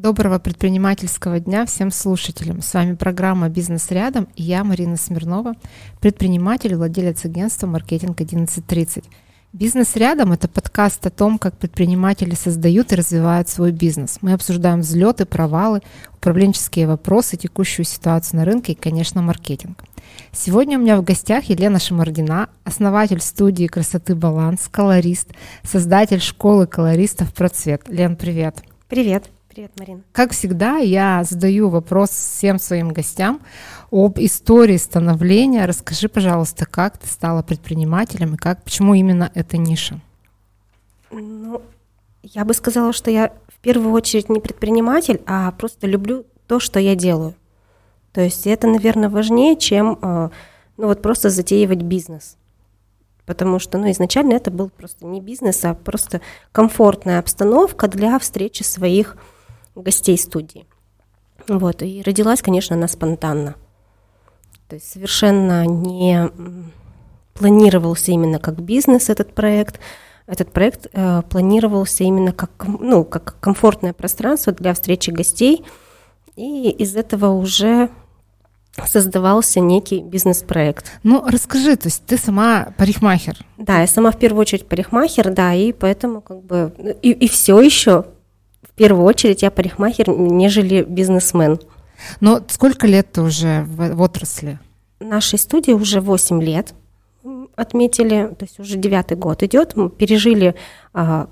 Доброго предпринимательского дня всем слушателям. С вами программа «Бизнес рядом» и я, Марина Смирнова, предприниматель и владелец агентства «Маркетинг 1130». «Бизнес рядом» — это подкаст о том, как предприниматели создают и развивают свой бизнес. Мы обсуждаем взлеты, провалы, управленческие вопросы, текущую ситуацию на рынке и, конечно, маркетинг. Сегодня у меня в гостях Елена Шамардина, основатель студии красоты «Баланс», колорист, создатель школы колористов «Процвет». Лен, привет! Привет! Привет, Марина. Как всегда, я задаю вопрос всем своим гостям об истории становления. Расскажи, пожалуйста, как ты стала предпринимателем и как, почему именно эта ниша? Ну, я бы сказала, что я в первую очередь не предприниматель, а просто люблю то, что я делаю. То есть это, наверное, важнее, чем э, ну, вот просто затеивать бизнес. Потому что ну, изначально это был просто не бизнес, а просто комфортная обстановка для встречи своих гостей студии. Вот, и родилась, конечно, она спонтанно. То есть совершенно не планировался именно как бизнес этот проект. Этот проект э, планировался именно как, ну, как комфортное пространство для встречи гостей. И из этого уже создавался некий бизнес-проект. Ну, расскажи, то есть ты сама парикмахер? Да, я сама в первую очередь парикмахер, да, и поэтому как бы и, и все еще первую очередь я парикмахер, нежели бизнесмен. Но сколько лет ты уже в, в отрасли? Нашей студии уже 8 лет отметили, то есть уже девятый год идет. Мы пережили а,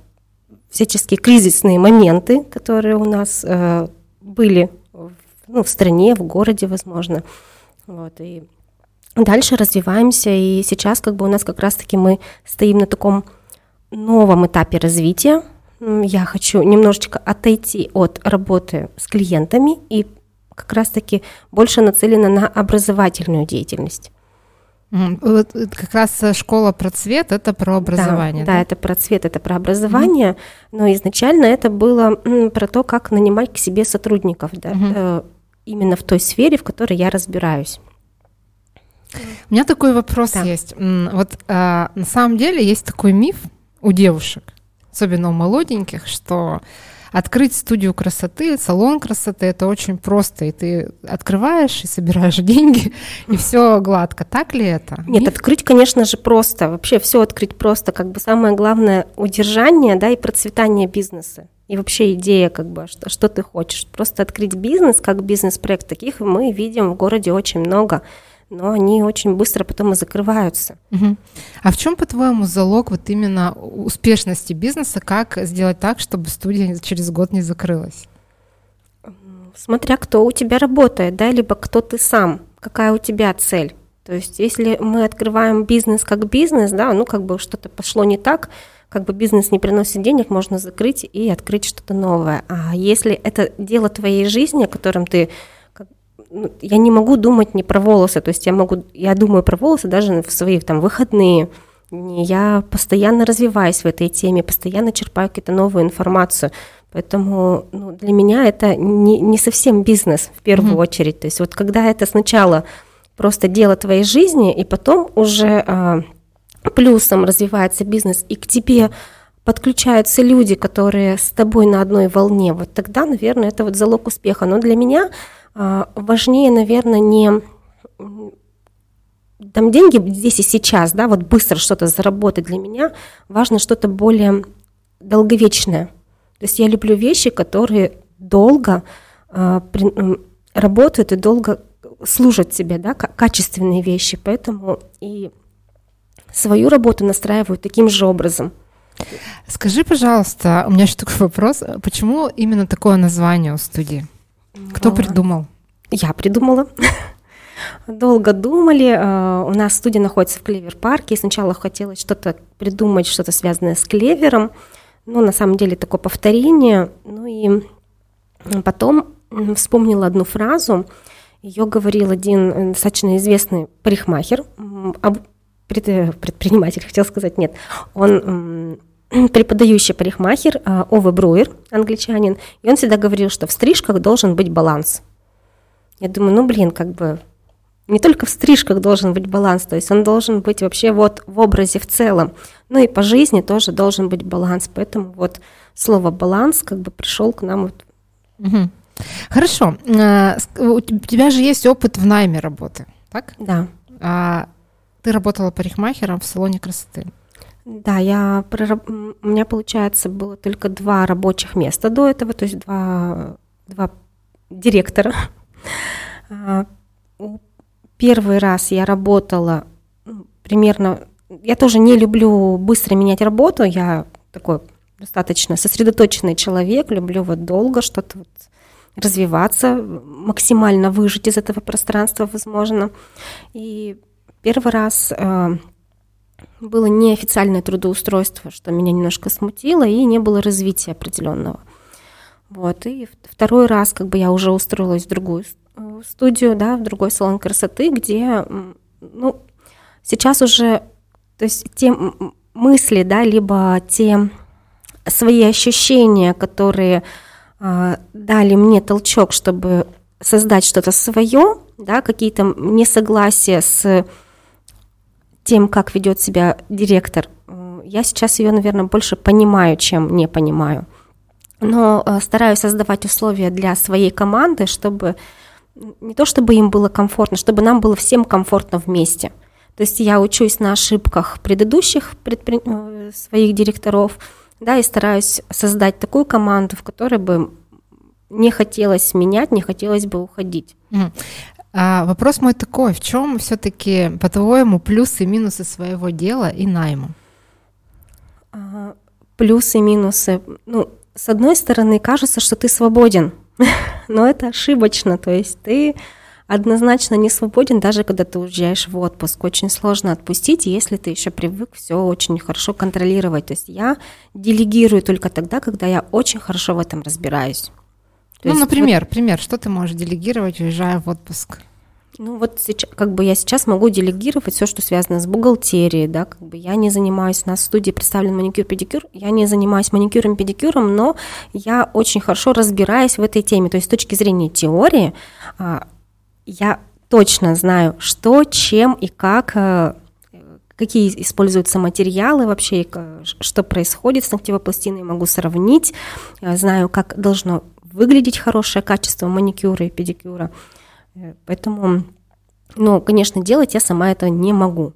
всяческие кризисные моменты, которые у нас а, были в, ну, в стране, в городе, возможно. Вот, и дальше развиваемся, и сейчас как бы у нас как раз-таки мы стоим на таком новом этапе развития, я хочу немножечко отойти от работы с клиентами и как раз-таки больше нацелена на образовательную деятельность. Вот как раз э, школа про цвет это про образование. Да, да? да, это про цвет, это про образование, mm но изначально это было про то, как нанимать к себе сотрудников, да, mm именно в той сфере, в которой я разбираюсь. У меня такой вопрос да. есть. Вот а, на самом деле есть такой миф у девушек, особенно у молоденьких, что открыть студию красоты, салон красоты, это очень просто. И ты открываешь и собираешь деньги, и все гладко. Так ли это? Нет, Миф? открыть, конечно же, просто. Вообще все открыть просто. Как бы самое главное удержание, да, и процветание бизнеса. И вообще идея, как бы, что, что ты хочешь. Просто открыть бизнес, как бизнес-проект. Таких мы видим в городе очень много но они очень быстро потом и закрываются. Угу. А в чем, по-твоему, залог вот именно успешности бизнеса? Как сделать так, чтобы студия через год не закрылась? Смотря кто у тебя работает, да, либо кто ты сам, какая у тебя цель. То есть, если мы открываем бизнес как бизнес, да, ну как бы что-то пошло не так, как бы бизнес не приносит денег, можно закрыть и открыть что-то новое. А если это дело твоей жизни, о котором ты я не могу думать не про волосы, то есть я могу, я думаю про волосы даже в свои там выходные. Я постоянно развиваюсь в этой теме, постоянно черпаю какую-то новую информацию. Поэтому ну, для меня это не, не совсем бизнес в первую mm-hmm. очередь. То есть вот когда это сначала просто дело твоей жизни, и потом уже а, плюсом развивается бизнес, и к тебе подключаются люди, которые с тобой на одной волне, вот тогда, наверное, это вот залог успеха. Но для меня важнее, наверное, не там деньги здесь и сейчас, да, вот быстро что-то заработать для меня, важно что-то более долговечное. То есть я люблю вещи, которые долго э, работают и долго служат себе, да, качественные вещи, поэтому и свою работу настраиваю таким же образом. Скажи, пожалуйста, у меня еще такой вопрос, почему именно такое название у студии? Кто придумал? Я придумала. Долго думали. Э, у нас студия находится в Клевер-парке. Сначала хотелось что-то придумать, что-то связанное с клевером. Но на самом деле такое повторение. Ну и потом вспомнила одну фразу. Ее говорил один э, достаточно известный парикмахер, предприниматель, хотел сказать, нет. Он преподающий парикмахер а, Ове Бруер, англичанин, и он всегда говорил, что в стрижках должен быть баланс. Я думаю, ну блин, как бы не только в стрижках должен быть баланс, то есть он должен быть вообще вот в образе в целом. Ну и по жизни тоже должен быть баланс. Поэтому вот слово баланс как бы пришел к нам вот Угу. Хорошо. Э, у тебя же есть опыт в найме работы, так? Да. А ты работала парикмахером в салоне красоты. Да, я у меня, получается, было только два рабочих места до этого, то есть два, два директора. А, первый раз я работала ну, примерно... Я тоже не люблю быстро менять работу, я такой достаточно сосредоточенный человек, люблю вот долго что-то вот развиваться, максимально выжить из этого пространства, возможно. И первый раз э, было неофициальное трудоустройство, что меня немножко смутило, и не было развития определенного. Вот, и второй раз как бы я уже устроилась в другую э, студию, да, в другой салон красоты, где, ну, сейчас уже, то есть те мысли, да, либо те свои ощущения, которые э, дали мне толчок, чтобы создать что-то свое, да, какие-то несогласия с тем, как ведет себя директор, я сейчас ее, наверное, больше понимаю, чем не понимаю. Но э, стараюсь создавать условия для своей команды, чтобы не то чтобы им было комфортно, чтобы нам было всем комфортно вместе. То есть я учусь на ошибках предыдущих предпри... Э, своих директоров, да, и стараюсь создать такую команду, в которой бы не хотелось менять, не хотелось бы уходить. А вопрос мой такой, в чем все-таки, по-твоему, плюсы и минусы своего дела и найму? А, плюсы и минусы. Ну, с одной стороны, кажется, что ты свободен, но это ошибочно. То есть ты однозначно не свободен, даже когда ты уезжаешь в отпуск. Очень сложно отпустить, если ты еще привык все очень хорошо контролировать. То есть я делегирую только тогда, когда я очень хорошо в этом разбираюсь. То ну, например, вот... пример, что ты можешь делегировать, уезжая в отпуск? Ну вот сейчас, как бы я сейчас могу делегировать все, что связано с бухгалтерией, да, как бы я не занимаюсь, у нас в студии представлен маникюр-педикюр, я не занимаюсь маникюром-педикюром, но я очень хорошо разбираюсь в этой теме, то есть с точки зрения теории а, я точно знаю, что, чем и как, э, какие используются материалы вообще, что происходит с ногтевой пластиной, могу сравнить, знаю, как должно выглядеть хорошее качество маникюра и педикюра. Э, поэтому, ну, конечно, делать я сама это не могу.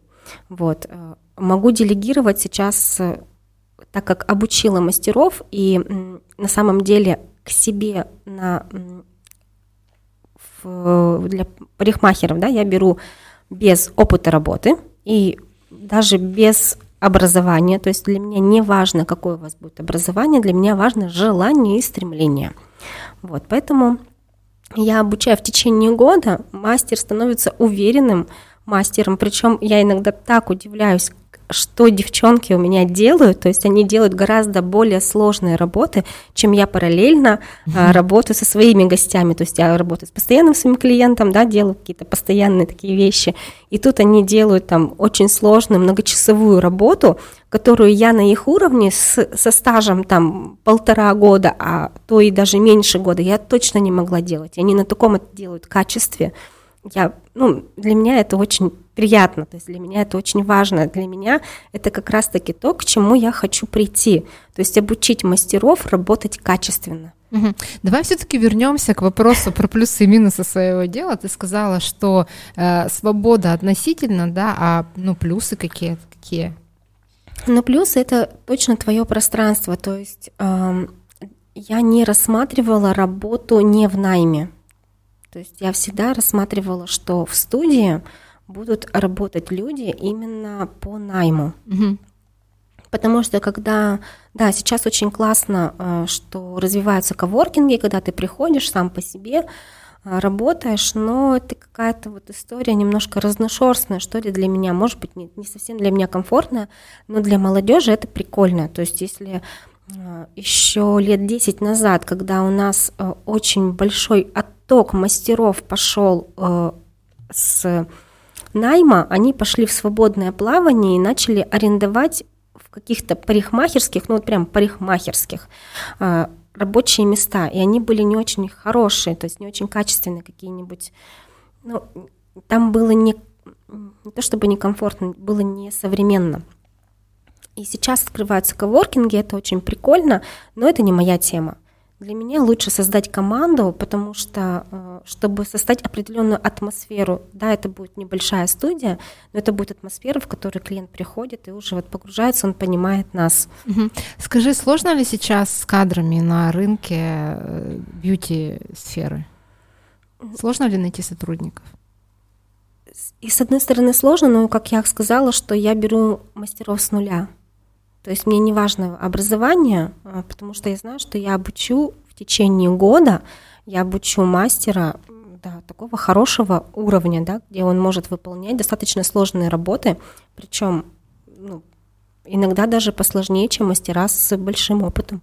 Вот. Э, могу делегировать сейчас, э, так как обучила мастеров, и на самом деле к себе на, в, для парикмахеров да, я беру без опыта работы и даже без образования. То есть для меня не важно, какое у вас будет образование, для меня важно желание и стремление. Вот, поэтому я обучаю в течение года, мастер становится уверенным мастером, причем я иногда так удивляюсь, что девчонки у меня делают, то есть они делают гораздо более сложные работы, чем я параллельно mm-hmm. работаю со своими гостями, то есть я работаю с постоянным своим клиентом, да, делаю какие-то постоянные такие вещи, и тут они делают там очень сложную многочасовую работу, которую я на их уровне с, со стажем там полтора года, а то и даже меньше года, я точно не могла делать, они на таком это делают качестве, я, ну, для меня это очень приятно, то есть для меня это очень важно, для меня это как раз-таки то, к чему я хочу прийти, то есть обучить мастеров работать качественно. Угу. Давай все-таки вернемся к вопросу про плюсы и минусы своего дела. Ты сказала, что э, свобода относительно, да, а ну плюсы какие? Какие? Ну плюсы это точно твое пространство, то есть э, я не рассматривала работу не в найме. То есть я всегда рассматривала, что в студии будут работать люди именно по найму. Угу. Потому что когда, да, сейчас очень классно, э, что развиваются коворкинги, когда ты приходишь сам по себе, э, работаешь, но это какая-то вот история немножко разношерстная, что ли, для меня, может быть, не, не совсем для меня комфортная, но для молодежи это прикольно. То есть если э, еще лет 10 назад, когда у нас очень большой отток мастеров пошел с найма, они пошли в свободное плавание и начали арендовать в каких-то парикмахерских, ну вот прям парикмахерских, а, рабочие места, и они были не очень хорошие, то есть не очень качественные какие-нибудь. Ну, там было не, не то чтобы некомфортно, было не современно. И сейчас открываются коворкинги, это очень прикольно, но это не моя тема. Для меня лучше создать команду, потому что, э, чтобы создать определенную атмосферу, да, это будет небольшая студия, но это будет атмосфера, в которой клиент приходит и уже вот погружается, он понимает нас. Угу. Скажи, сложно ли сейчас с кадрами на рынке э, бьюти-сферы? Сложно ли найти сотрудников? И с одной стороны сложно, но, как я сказала, что я беру мастеров с нуля. То есть мне не важно образование, а, потому что я знаю, что я обучу в течение года, я обучу мастера да, такого хорошего уровня, да, где он может выполнять достаточно сложные работы, причем ну, иногда даже посложнее, чем мастера с большим опытом.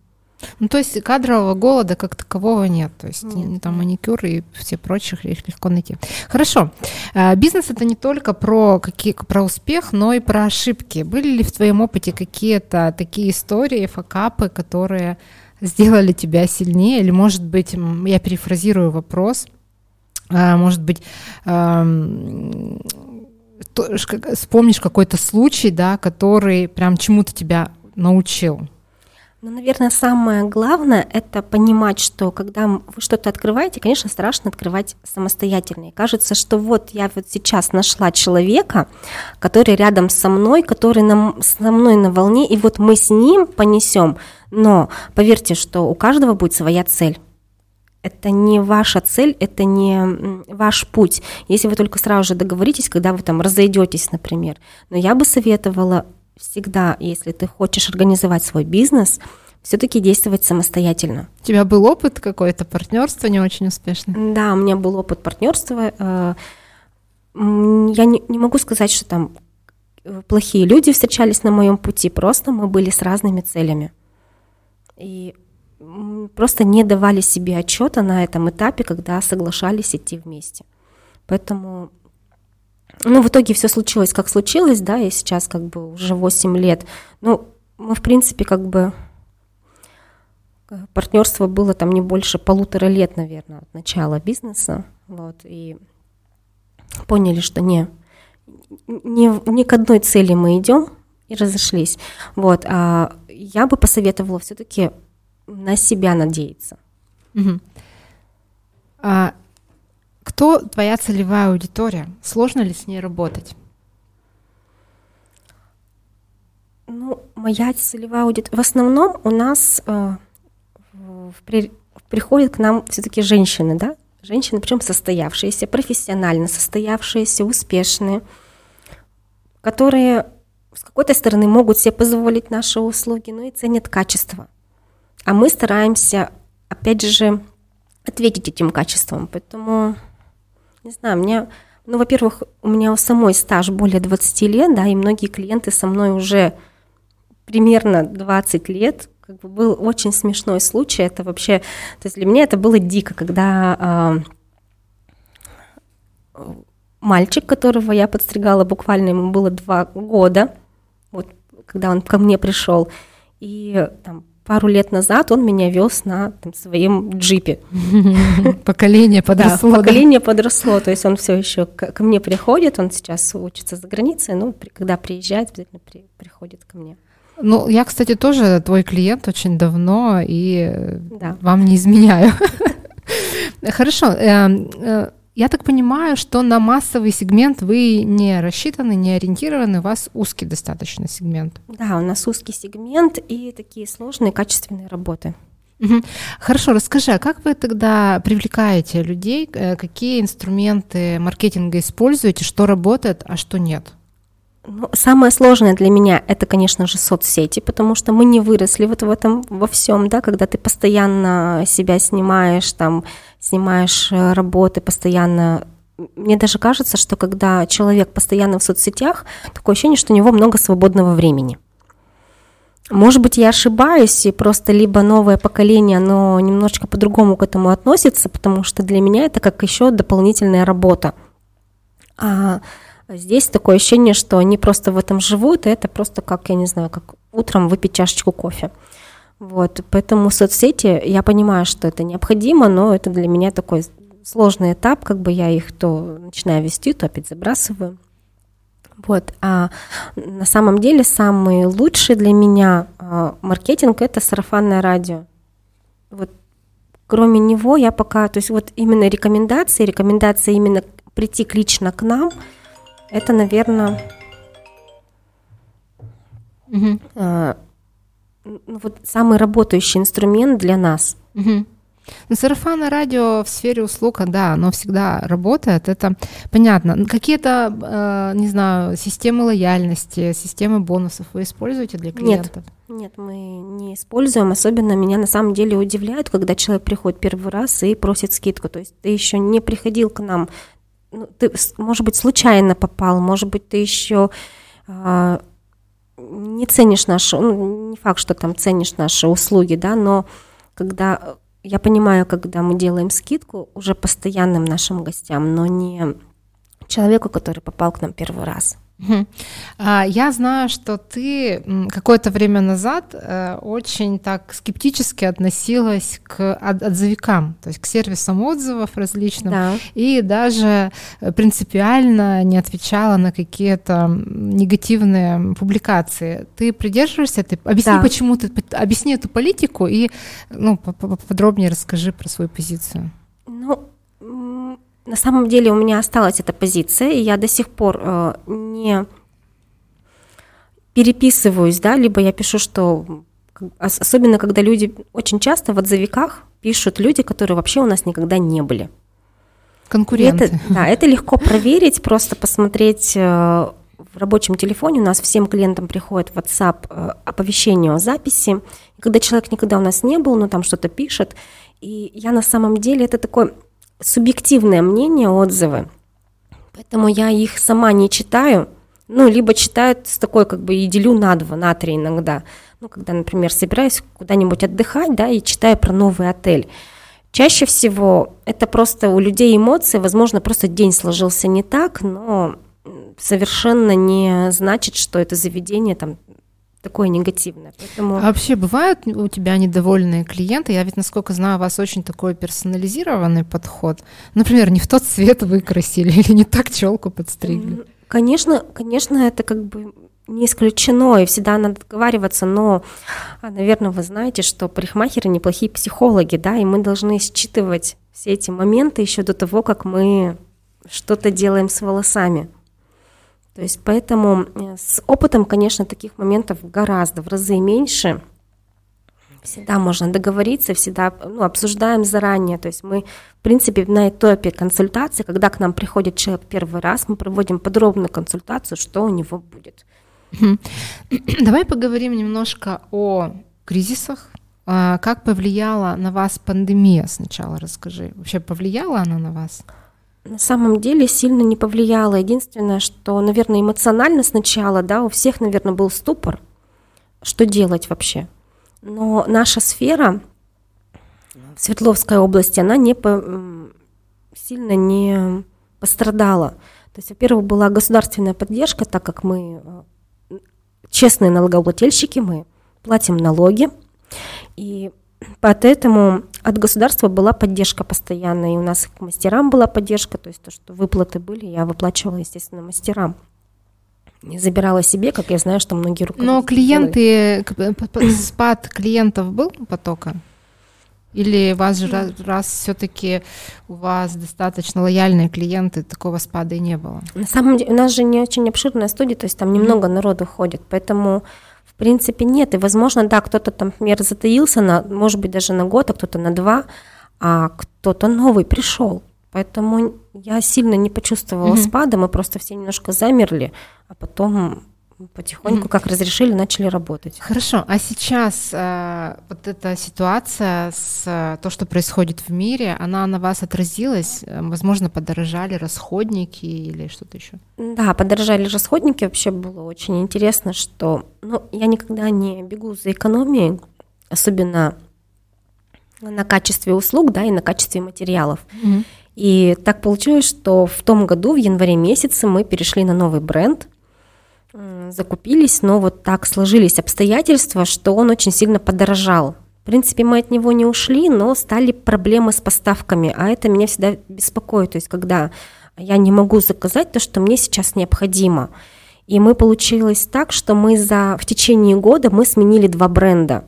Ну, то есть кадрового голода как такового нет. То есть нет. там маникюр и все прочих их легко найти. Хорошо. А, бизнес это не только про, какие, про успех, но и про ошибки. Были ли в твоем опыте какие-то такие истории, факапы, которые сделали тебя сильнее? Или, может быть, я перефразирую вопрос, а, может быть, вспомнишь какой-то случай, да, который прям чему-то тебя научил? Ну, наверное, самое главное – это понимать, что когда вы что-то открываете, конечно, страшно открывать самостоятельно. И кажется, что вот я вот сейчас нашла человека, который рядом со мной, который нам, со мной на волне, и вот мы с ним понесем. Но поверьте, что у каждого будет своя цель. Это не ваша цель, это не ваш путь. Если вы только сразу же договоритесь, когда вы там разойдетесь, например. Но я бы советовала всегда, если ты хочешь организовать свой бизнес, все-таки действовать самостоятельно. У тебя был опыт какой-то партнерства не очень успешный? Да, у меня был опыт партнерства. Э, я не, не могу сказать, что там э, плохие люди встречались на моем пути, просто мы были с разными целями. И просто не давали себе отчета на этом этапе, когда соглашались идти вместе. Поэтому ну, в итоге все случилось, как случилось, да, и сейчас как бы уже 8 лет. Ну, мы, в принципе, как бы партнерство было там не больше полутора лет, наверное, от начала бизнеса, вот, и поняли, что не, не, не к одной цели мы идем и разошлись, вот, а я бы посоветовала все-таки на себя надеяться. Угу. А кто твоя целевая аудитория? Сложно ли с ней работать? Ну, моя целевая аудитория... В основном у нас э, при, приходят к нам все-таки женщины, да? Женщины, причем состоявшиеся, профессионально состоявшиеся, успешные, которые с какой-то стороны могут себе позволить наши услуги, но и ценят качество. А мы стараемся, опять же, ответить этим качеством. Поэтому не знаю, мне, ну, во-первых, у меня у самой стаж более 20 лет, да, и многие клиенты со мной уже примерно 20 лет. Как бы был очень смешной случай. Это вообще, то есть для меня это было дико, когда э, мальчик, которого я подстригала, буквально ему было два года, вот когда он ко мне пришел, и там пару лет назад он меня вез на там, своем джипе. Поколение подросло. Да, поколение подросло, то есть он все еще ко мне приходит, он сейчас учится за границей, но когда приезжает, обязательно при, приходит ко мне. Ну, я, кстати, тоже твой клиент очень давно, и да. вам не изменяю. Хорошо. Я так понимаю, что на массовый сегмент вы не рассчитаны, не ориентированы, у вас узкий достаточно сегмент. Да, у нас узкий сегмент и такие сложные качественные работы. Угу. Хорошо, расскажи, а как вы тогда привлекаете людей, э, какие инструменты маркетинга используете, что работает, а что нет? Ну, самое сложное для меня это, конечно же, соцсети, потому что мы не выросли вот в этом во всем, да, когда ты постоянно себя снимаешь, там, снимаешь э, работы, постоянно мне даже кажется, что когда человек постоянно в соцсетях, такое ощущение, что у него много свободного времени. Может быть, я ошибаюсь, и просто либо новое поколение, оно немножечко по-другому к этому относится, потому что для меня это как еще дополнительная работа. А здесь такое ощущение, что они просто в этом живут, и это просто как, я не знаю, как утром выпить чашечку кофе. Вот, поэтому соцсети, я понимаю, что это необходимо, но это для меня такой сложный этап, как бы я их то начинаю вести, то опять забрасываю. Вот, а на самом деле самый лучший для меня а, маркетинг – это сарафанное радио. Вот кроме него я пока, то есть вот именно рекомендации, рекомендации именно прийти лично к нам, это, наверное, угу. э, ну, вот самый работающий инструмент для нас. Угу. Ну, сарафанное радио в сфере услуг, да, оно всегда работает, это понятно. Какие-то, э, не знаю, системы лояльности, системы бонусов вы используете для клиентов? Нет, нет, мы не используем. Особенно меня на самом деле удивляет, когда человек приходит первый раз и просит скидку. То есть ты еще не приходил к нам, ну, ты, может быть, случайно попал, может быть, ты еще э, не ценишь наши, ну, не факт, что там ценишь наши услуги, да, но когда я понимаю, когда мы делаем скидку уже постоянным нашим гостям, но не человеку, который попал к нам первый раз. А, я знаю, что ты какое-то время назад э, очень так скептически относилась к отзывикам, то есть к сервисам отзывов различным, да. и даже э, принципиально не отвечала на какие-то негативные публикации. Ты придерживаешься этой? Объясни, да. почему ты, объясни эту политику и ну, подробнее расскажи про свою позицию. На самом деле у меня осталась эта позиция, и я до сих пор э, не переписываюсь, да, либо я пишу, что особенно когда люди очень часто в отзывиках пишут люди, которые вообще у нас никогда не были. Конкуренты. это, да, это легко проверить, просто посмотреть э, в рабочем телефоне. У нас всем клиентам приходит WhatsApp э, оповещение о записи. И когда человек никогда у нас не был, но там что-то пишет, и я на самом деле это такой субъективное мнение, отзывы. Поэтому я их сама не читаю, ну, либо читаю с такой, как бы, и делю на два, на три иногда. Ну, когда, например, собираюсь куда-нибудь отдыхать, да, и читаю про новый отель. Чаще всего это просто у людей эмоции, возможно, просто день сложился не так, но совершенно не значит, что это заведение там такое негативное. Поэтому... А вообще бывают у тебя недовольные клиенты? Я ведь, насколько знаю, у вас очень такой персонализированный подход. Например, не в тот цвет выкрасили или не так челку подстригли. Конечно, конечно, это как бы не исключено, и всегда надо договариваться, но, а, наверное, вы знаете, что парикмахеры неплохие психологи, да, и мы должны считывать все эти моменты еще до того, как мы что-то делаем с волосами. То есть поэтому э, с опытом, конечно, таких моментов гораздо, в разы меньше. Всегда можно договориться, всегда ну, обсуждаем заранее. То есть мы, в принципе, на этапе консультации, когда к нам приходит человек первый раз, мы проводим подробную консультацию, что у него будет. Давай поговорим немножко о кризисах. А, как повлияла на вас пандемия сначала? Расскажи. Вообще повлияла она на вас? На самом деле сильно не повлияло. Единственное, что, наверное, эмоционально сначала, да, у всех, наверное, был ступор, что делать вообще. Но наша сфера в Свердловской области, она не по, сильно не пострадала. То есть, во-первых, была государственная поддержка, так как мы э, честные налогоплательщики, мы платим налоги, и Поэтому от государства была поддержка постоянная, и у нас к мастерам была поддержка, то есть то, что выплаты были, я выплачивала, естественно, мастерам. Не забирала себе, как я знаю, что многие руководители Но клиенты, спад клиентов был потока? Или вас же раз, раз все-таки у вас достаточно лояльные клиенты, такого спада и не было? На самом деле, у нас же не очень обширная студия, то есть там немного mm-hmm. народу ходит, поэтому принципе, нет. И, возможно, да, кто-то там, например, затаился, на, может быть, даже на год, а кто-то на два, а кто-то новый пришел. Поэтому я сильно не почувствовала mm-hmm. спада, мы просто все немножко замерли, а потом потихоньку, mm-hmm. как разрешили, начали работать. Хорошо, а сейчас э, вот эта ситуация с э, то, что происходит в мире, она на вас отразилась? Э, возможно, подорожали расходники или что-то еще? Да, подорожали расходники. Вообще было очень интересно, что, ну, я никогда не бегу за экономией, особенно на качестве услуг, да, и на качестве материалов. Mm-hmm. И так получилось, что в том году, в январе месяце, мы перешли на новый бренд – закупились, но вот так сложились обстоятельства, что он очень сильно подорожал. В принципе, мы от него не ушли, но стали проблемы с поставками, а это меня всегда беспокоит. То есть, когда я не могу заказать то, что мне сейчас необходимо. И мы получилось так, что мы за в течение года мы сменили два бренда.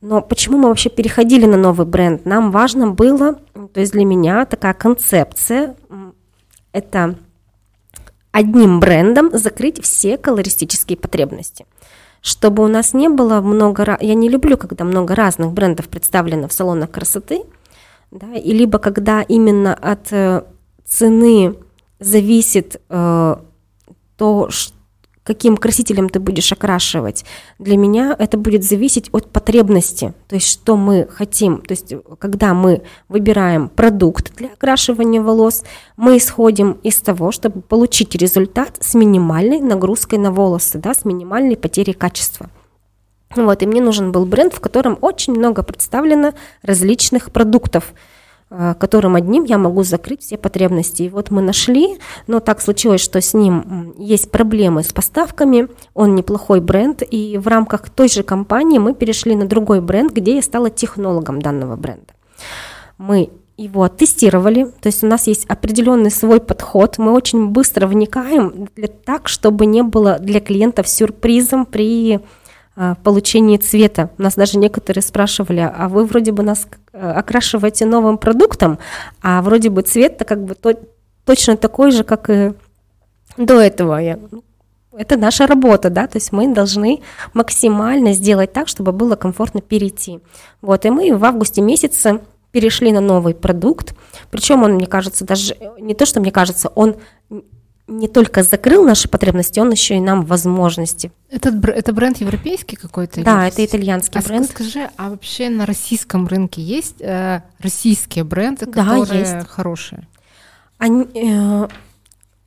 Но почему мы вообще переходили на новый бренд? Нам важно было, то есть для меня такая концепция, это одним брендом закрыть все колористические потребности. Чтобы у нас не было много... Я не люблю, когда много разных брендов представлено в салонах красоты, да, и либо когда именно от э, цены зависит э, то, что каким красителем ты будешь окрашивать, для меня это будет зависеть от потребности, то есть что мы хотим, то есть когда мы выбираем продукт для окрашивания волос, мы исходим из того, чтобы получить результат с минимальной нагрузкой на волосы, да, с минимальной потерей качества. Вот, и мне нужен был бренд, в котором очень много представлено различных продуктов – которым одним я могу закрыть все потребности. И вот мы нашли, но так случилось, что с ним есть проблемы с поставками, он неплохой бренд, и в рамках той же компании мы перешли на другой бренд, где я стала технологом данного бренда. Мы его тестировали, то есть у нас есть определенный свой подход, мы очень быстро вникаем для, так, чтобы не было для клиентов сюрпризом при а, получении цвета. Нас даже некоторые спрашивали, а вы вроде бы нас э, окрашиваете новым продуктом, а вроде бы цвет-то как бы то, точно такой же, как и до этого. Я, ну, это наша работа, да, то есть мы должны максимально сделать так, чтобы было комфортно перейти. Вот, и мы в августе месяце перешли на новый продукт, причем он, мне кажется, даже не то, что мне кажется, он не только закрыл наши потребности, он еще и нам возможности. Этот, это бренд европейский какой-то? Да, это итальянский а бренд. Скажи, а вообще на российском рынке есть э, российские бренды, которые да, есть. хорошие? Они, э,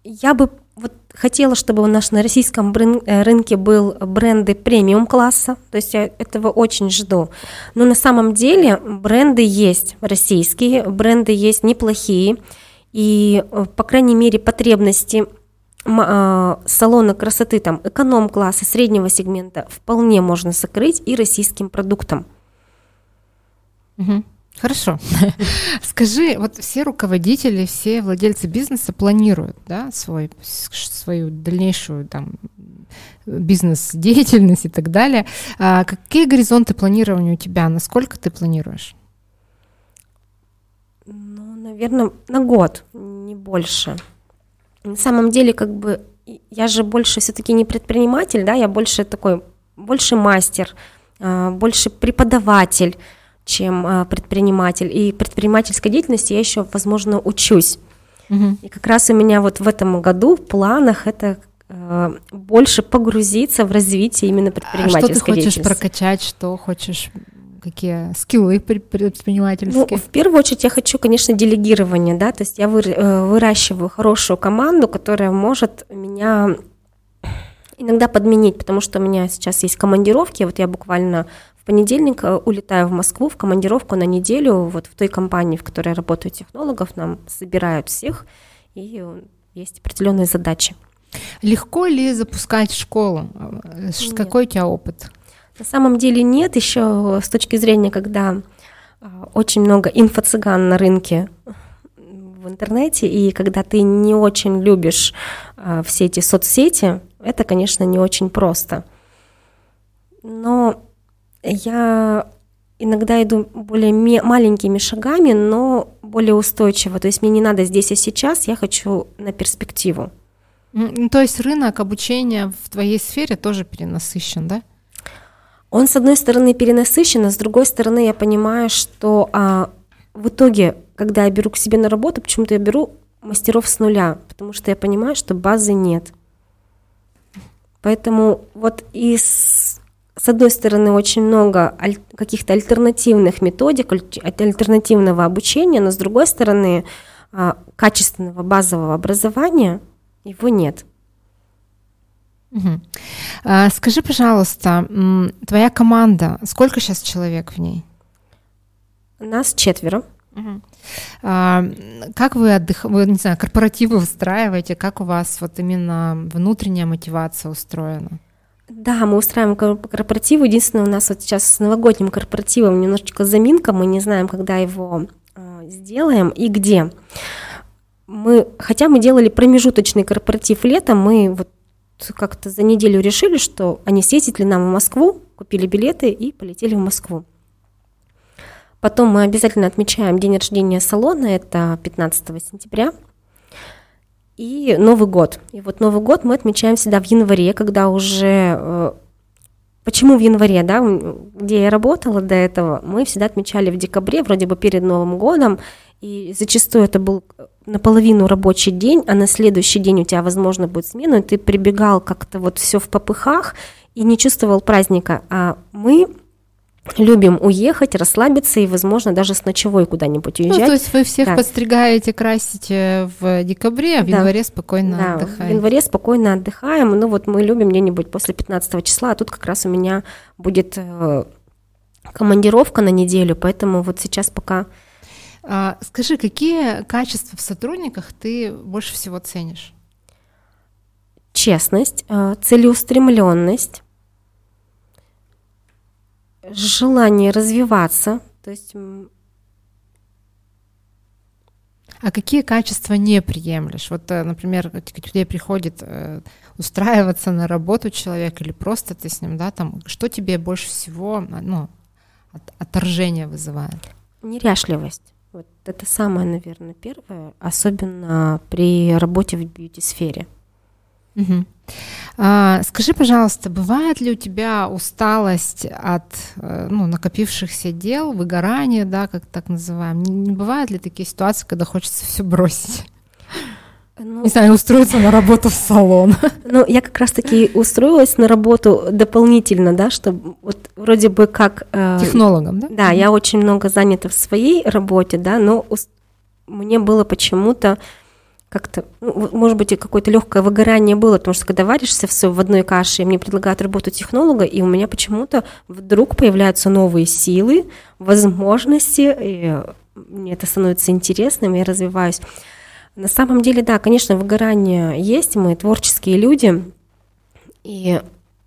я бы вот хотела, чтобы у нас на российском э, рынке был бренды премиум класса, то есть я этого очень жду. Но на самом деле бренды есть российские, бренды есть неплохие. И, э, по крайней мере, потребности а, салона красоты там эконом-класса, среднего сегмента вполне можно закрыть и российским продуктом. Угу. Хорошо. Скажи, вот все руководители, все владельцы бизнеса планируют, да, свой, свою дальнейшую там бизнес-деятельность и так далее. А какие горизонты планирования у тебя? Насколько ты планируешь? Наверное, на год, не больше. На самом деле, как бы, я же больше все-таки не предприниматель, да, я больше такой, больше мастер, а, больше преподаватель, чем а, предприниматель. И предпринимательской деятельности я еще, возможно, учусь. Угу. И как раз у меня вот в этом году в планах это а, больше погрузиться в развитие именно предпринимательской. А что ты хочешь прокачать, что хочешь какие скиллы предпринимательские? Ну, в первую очередь я хочу, конечно, делегирование, да, то есть я э, выращиваю хорошую команду, которая может меня иногда подменить, потому что у меня сейчас есть командировки, вот я буквально в понедельник э, улетаю в Москву в командировку на неделю, вот в той компании, в которой я работаю технологов, нам собирают всех, и есть определенные задачи. Легко ли запускать школу? Нет. Какой у тебя опыт? На самом деле нет, еще с точки зрения, когда а, очень много инфо-цыган на рынке в интернете, и когда ты не очень любишь а, все эти соцсети, это, конечно, не очень просто. Но я иногда иду более маленькими шагами, но более устойчиво. То есть мне не надо здесь и сейчас, я хочу на перспективу. То есть рынок обучения в твоей сфере тоже перенасыщен, да? Он, с одной стороны, перенасыщен, а с другой стороны, я понимаю, что а, в итоге, когда я беру к себе на работу, почему-то я беру мастеров с нуля, потому что я понимаю, что базы нет. Поэтому вот и с, с одной стороны очень много аль, каких-то альтернативных методик, альтернативного обучения, но с другой стороны а, качественного базового образования его нет. Угу. Скажи, пожалуйста, твоя команда, сколько сейчас человек в ней? Нас четверо. Угу. А, как вы отдых, вы не знаю, корпоративы устраиваете? Как у вас вот именно внутренняя мотивация устроена? Да, мы устраиваем корпоративы. Единственное, у нас вот сейчас с новогодним корпоративом немножечко заминка, мы не знаем, когда его э, сделаем и где. Мы, хотя мы делали промежуточный корпоратив летом, мы вот как-то за неделю решили, что они съездят ли нам в Москву, купили билеты и полетели в Москву. Потом мы обязательно отмечаем день рождения салона, это 15 сентября. И Новый год. И вот Новый год мы отмечаем всегда в январе, когда уже... Э, почему в январе, да, где я работала до этого, мы всегда отмечали в декабре, вроде бы перед Новым годом, и зачастую это был наполовину рабочий день, а на следующий день у тебя, возможно, будет смена, и ты прибегал как-то вот все в попыхах и не чувствовал праздника. А мы любим уехать, расслабиться и, возможно, даже с ночевой куда-нибудь уезжать. Ну, то есть вы всех да. подстригаете, красите в декабре, а в да. январе спокойно да, отдыхаете? в январе спокойно отдыхаем. Ну вот мы любим где-нибудь после 15 числа, а тут как раз у меня будет э, командировка на неделю, поэтому вот сейчас пока... А, скажи, какие качества в сотрудниках ты больше всего ценишь? Честность, э, целеустремленность, желание развиваться, то есть а какие качества не приемлешь? Вот, э, например, к тебе приходит э, устраиваться на работу человек или просто ты с ним, да, там, что тебе больше всего, а, ну, от, отторжение вызывает? Неряшливость. Вот это самое, наверное, первое, особенно при работе в бьюти-сфере. Угу. А, скажи, пожалуйста, бывает ли у тебя усталость от э, ну, накопившихся дел, выгорание, да, как так называем? Не, не бывают ли такие ситуации, когда хочется все бросить? Ну, не знаю, устроиться на работу в салон. Ну, я как раз-таки устроилась на работу дополнительно, да, чтобы вот вроде бы как... Э, Технологом, да? Да, я очень много занята в своей работе, да, но уст... мне было почему-то как-то, ну, может быть, какое-то легкое выгорание было, потому что когда варишься все в одной каше, и мне предлагают работу технолога, и у меня почему-то вдруг появляются новые силы, возможности, и мне это становится интересным, я развиваюсь. На самом деле, да, конечно, выгорание есть, мы творческие люди, и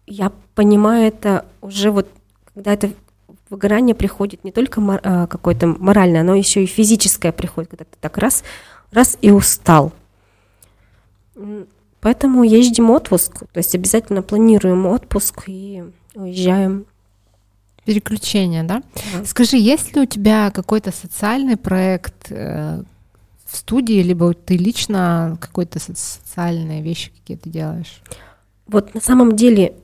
я понимаю это уже вот, когда это выгорание приходит не только а, какое-то моральное, но еще и физическое приходит, когда ты так раз раз и устал. Поэтому ездим отпуск, то есть обязательно планируем отпуск и уезжаем. Переключение, да? да. Скажи, есть ли у тебя какой-то социальный проект э, в студии, либо ты лично какой-то социальные вещи какие-то делаешь? Вот на самом деле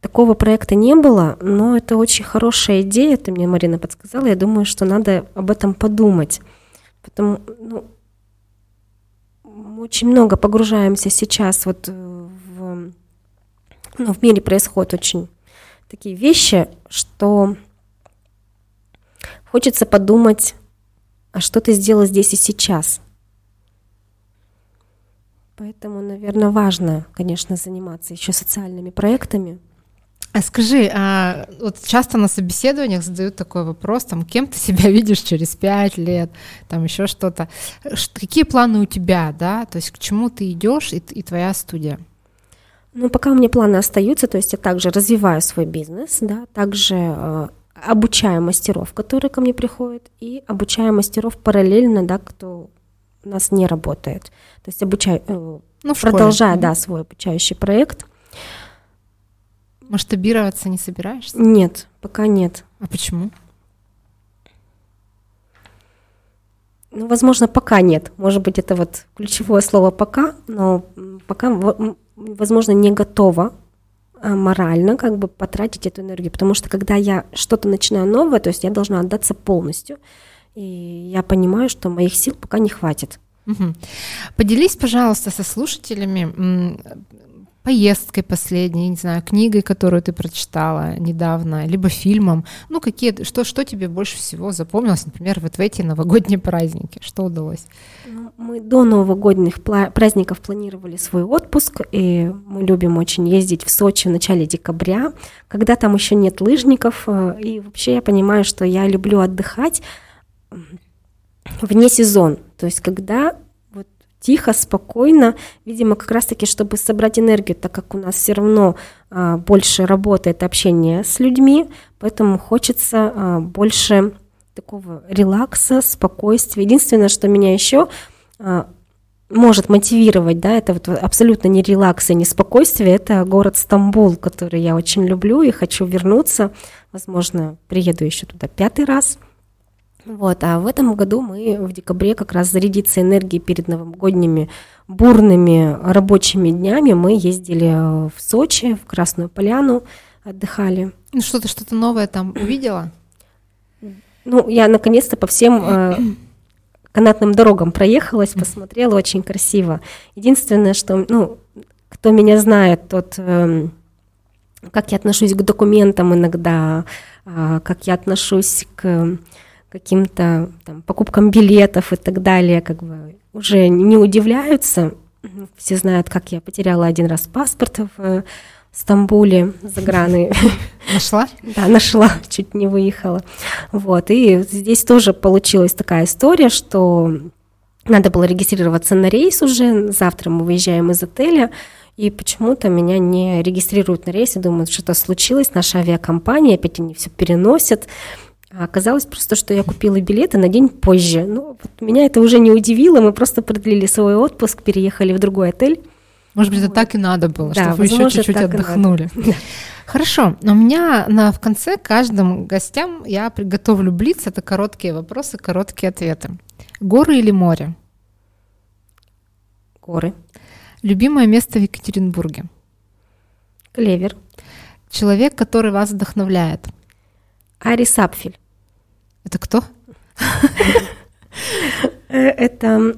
такого проекта не было, но это очень хорошая идея, ты мне, Марина, подсказала. Я думаю, что надо об этом подумать. Потому, ну, мы очень много погружаемся сейчас вот э, в, ну, в мире происходят очень такие вещи, что хочется подумать, а что ты сделал здесь и сейчас. Поэтому, наверное, важно, конечно, заниматься еще социальными проектами, а скажи, а вот часто на собеседованиях задают такой вопрос, там, кем ты себя видишь через пять лет, там еще что-то. Какие планы у тебя, да, то есть к чему ты идешь и, и твоя студия? Ну, пока у меня планы остаются, то есть я также развиваю свой бизнес, да, также э, обучаю мастеров, которые ко мне приходят, и обучаю мастеров параллельно, да, кто у нас не работает. То есть обучаю, э, ну, продолжаю, да, свой обучающий проект. Масштабироваться не собираешься? Нет, пока нет. А почему? Ну, возможно, пока нет. Может быть, это вот ключевое слово пока, но пока, возможно, не готова а, морально как бы потратить эту энергию, потому что когда я что-то начинаю новое, то есть я должна отдаться полностью, и я понимаю, что моих сил пока не хватит. Угу. Поделись, пожалуйста, со слушателями поездкой последней, не знаю, книгой, которую ты прочитала недавно, либо фильмом. Ну, какие, что, что тебе больше всего запомнилось, например, вот в эти новогодние праздники? Что удалось? Ну, мы до новогодних праздников планировали свой отпуск, и мы любим очень ездить в Сочи в начале декабря, когда там еще нет лыжников, э, и вообще я понимаю, что я люблю отдыхать вне сезон, то есть когда тихо, спокойно, видимо, как раз-таки, чтобы собрать энергию, так как у нас все равно а, больше работает общение с людьми, поэтому хочется а, больше такого релакса, спокойствия. Единственное, что меня еще а, может мотивировать, да, это вот абсолютно не релакс и не спокойствие, это город Стамбул, который я очень люблю и хочу вернуться. Возможно, приеду еще туда пятый раз. Вот, а в этом году мы в декабре как раз зарядиться энергией перед новогодними бурными рабочими днями мы ездили в Сочи, в Красную Поляну, отдыхали. Ну что-то, что-то новое там увидела? Ну, я наконец-то по всем э, канатным дорогам проехалась, посмотрела, очень красиво. Единственное, что, ну, кто меня знает, тот, э, как я отношусь к документам иногда, э, как я отношусь к каким-то там, покупкам билетов и так далее, как бы уже не удивляются. Все знают, как я потеряла один раз паспорт в э, Стамбуле за граны. Нашла? Да, нашла, чуть не выехала. Вот, и здесь тоже получилась такая история, что надо было регистрироваться на рейс уже, завтра мы выезжаем из отеля, и почему-то меня не регистрируют на рейс, и думают, что-то случилось, наша авиакомпания, опять они все переносят. А оказалось просто, что я купила билеты на день позже. Ну, вот меня это уже не удивило, мы просто продлили свой отпуск, переехали в другой отель. Может быть, это так и надо было, да, чтобы вы еще чуть-чуть отдохнули. Хорошо, у меня на, в конце каждым гостям я приготовлю блиц, это короткие вопросы, короткие ответы. Горы или море? Горы. Любимое место в Екатеринбурге? Клевер. Человек, который вас вдохновляет? Ари Сапфель. Это кто? Э, это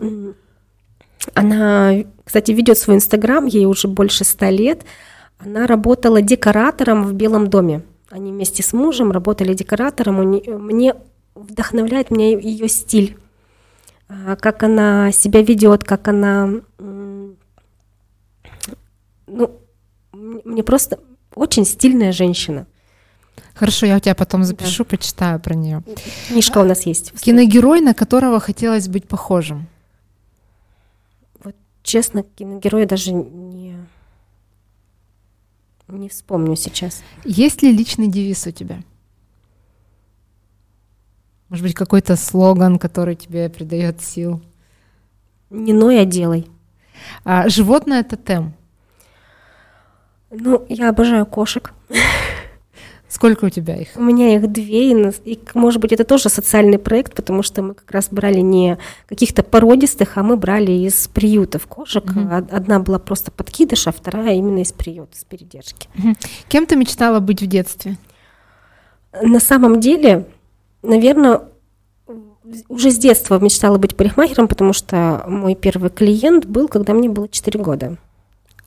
она, кстати, ведет свой инстаграм, ей уже больше ста лет. Она работала декоратором в Белом доме. Они вместе с мужем работали декоратором. Мне вдохновляет меня ее стиль, а, как она себя ведет, как она, ну, мне просто очень стильная женщина. Хорошо, я у тебя потом запишу, да. почитаю про нее. Книжка у нас есть. Киногерой, на которого хотелось быть похожим. Вот честно, киногерой даже не не вспомню сейчас. Есть ли личный девиз у тебя? Может быть, какой-то слоган, который тебе придает сил? Не ной, а делай. А, животное тотем. Ну, я обожаю кошек. Сколько у тебя их? У меня их две, и, и, может быть, это тоже социальный проект, потому что мы как раз брали не каких-то породистых, а мы брали из приютов кошек. Угу. Одна была просто подкидыш, а вторая именно из приюта, с передержки. Угу. Кем ты мечтала быть в детстве? На самом деле, наверное, уже с детства мечтала быть парикмахером, потому что мой первый клиент был, когда мне было 4 года.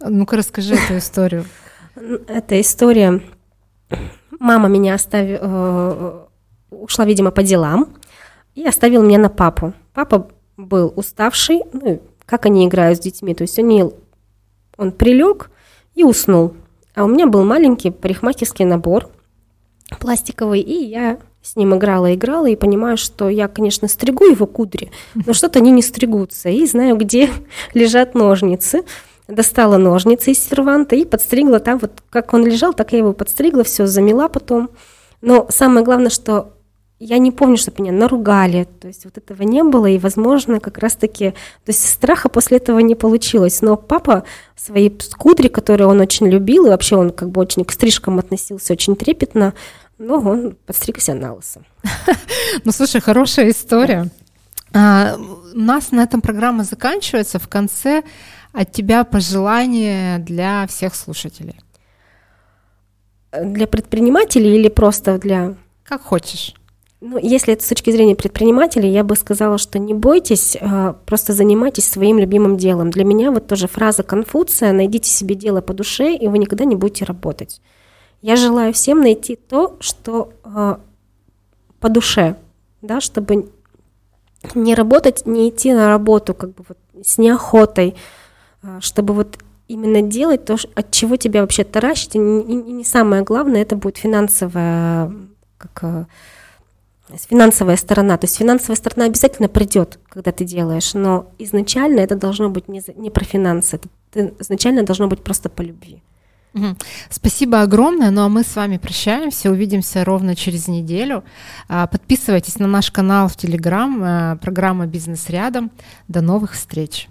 Ну-ка расскажи эту историю. Эта история Мама меня оставила, э, ушла, видимо, по делам и оставила меня на папу. Папа был уставший, ну, как они играют с детьми, то есть они, он прилег и уснул. А у меня был маленький парикмахерский набор пластиковый, и я с ним играла, играла, и понимаю, что я, конечно, стригу его кудри, но что-то они не стригутся, и знаю, где лежат ножницы достала ножницы из серванта и подстригла там, вот как он лежал, так я его подстригла, все замела потом. Но самое главное, что я не помню, чтобы меня наругали, то есть вот этого не было, и, возможно, как раз-таки, то есть страха после этого не получилось, но папа свои кудри, которые он очень любил, и вообще он как бы очень к стрижкам относился очень трепетно, но он подстригся на лысо. Ну, слушай, хорошая история. А, у нас на этом программа заканчивается. В конце от тебя пожелания для всех слушателей? Для предпринимателей или просто для... Как хочешь. Ну, если это с точки зрения предпринимателей, я бы сказала, что не бойтесь, а просто занимайтесь своим любимым делом. Для меня вот тоже фраза Конфуция «найдите себе дело по душе, и вы никогда не будете работать». Я желаю всем найти то, что э, по душе, да, чтобы не работать, не идти на работу как бы вот с неохотой, а, чтобы вот именно делать то, от чего тебя вообще таращит. И не, самое главное, это будет финансовая, как а, финансовая сторона. То есть финансовая сторона обязательно придет, когда ты делаешь, но изначально это должно быть не, не про финансы, это изначально должно быть просто по любви. Спасибо огромное. Ну а мы с вами прощаемся. Увидимся ровно через неделю. А, подписывайтесь на наш канал в Телеграм, программа «Бизнес рядом». До новых встреч.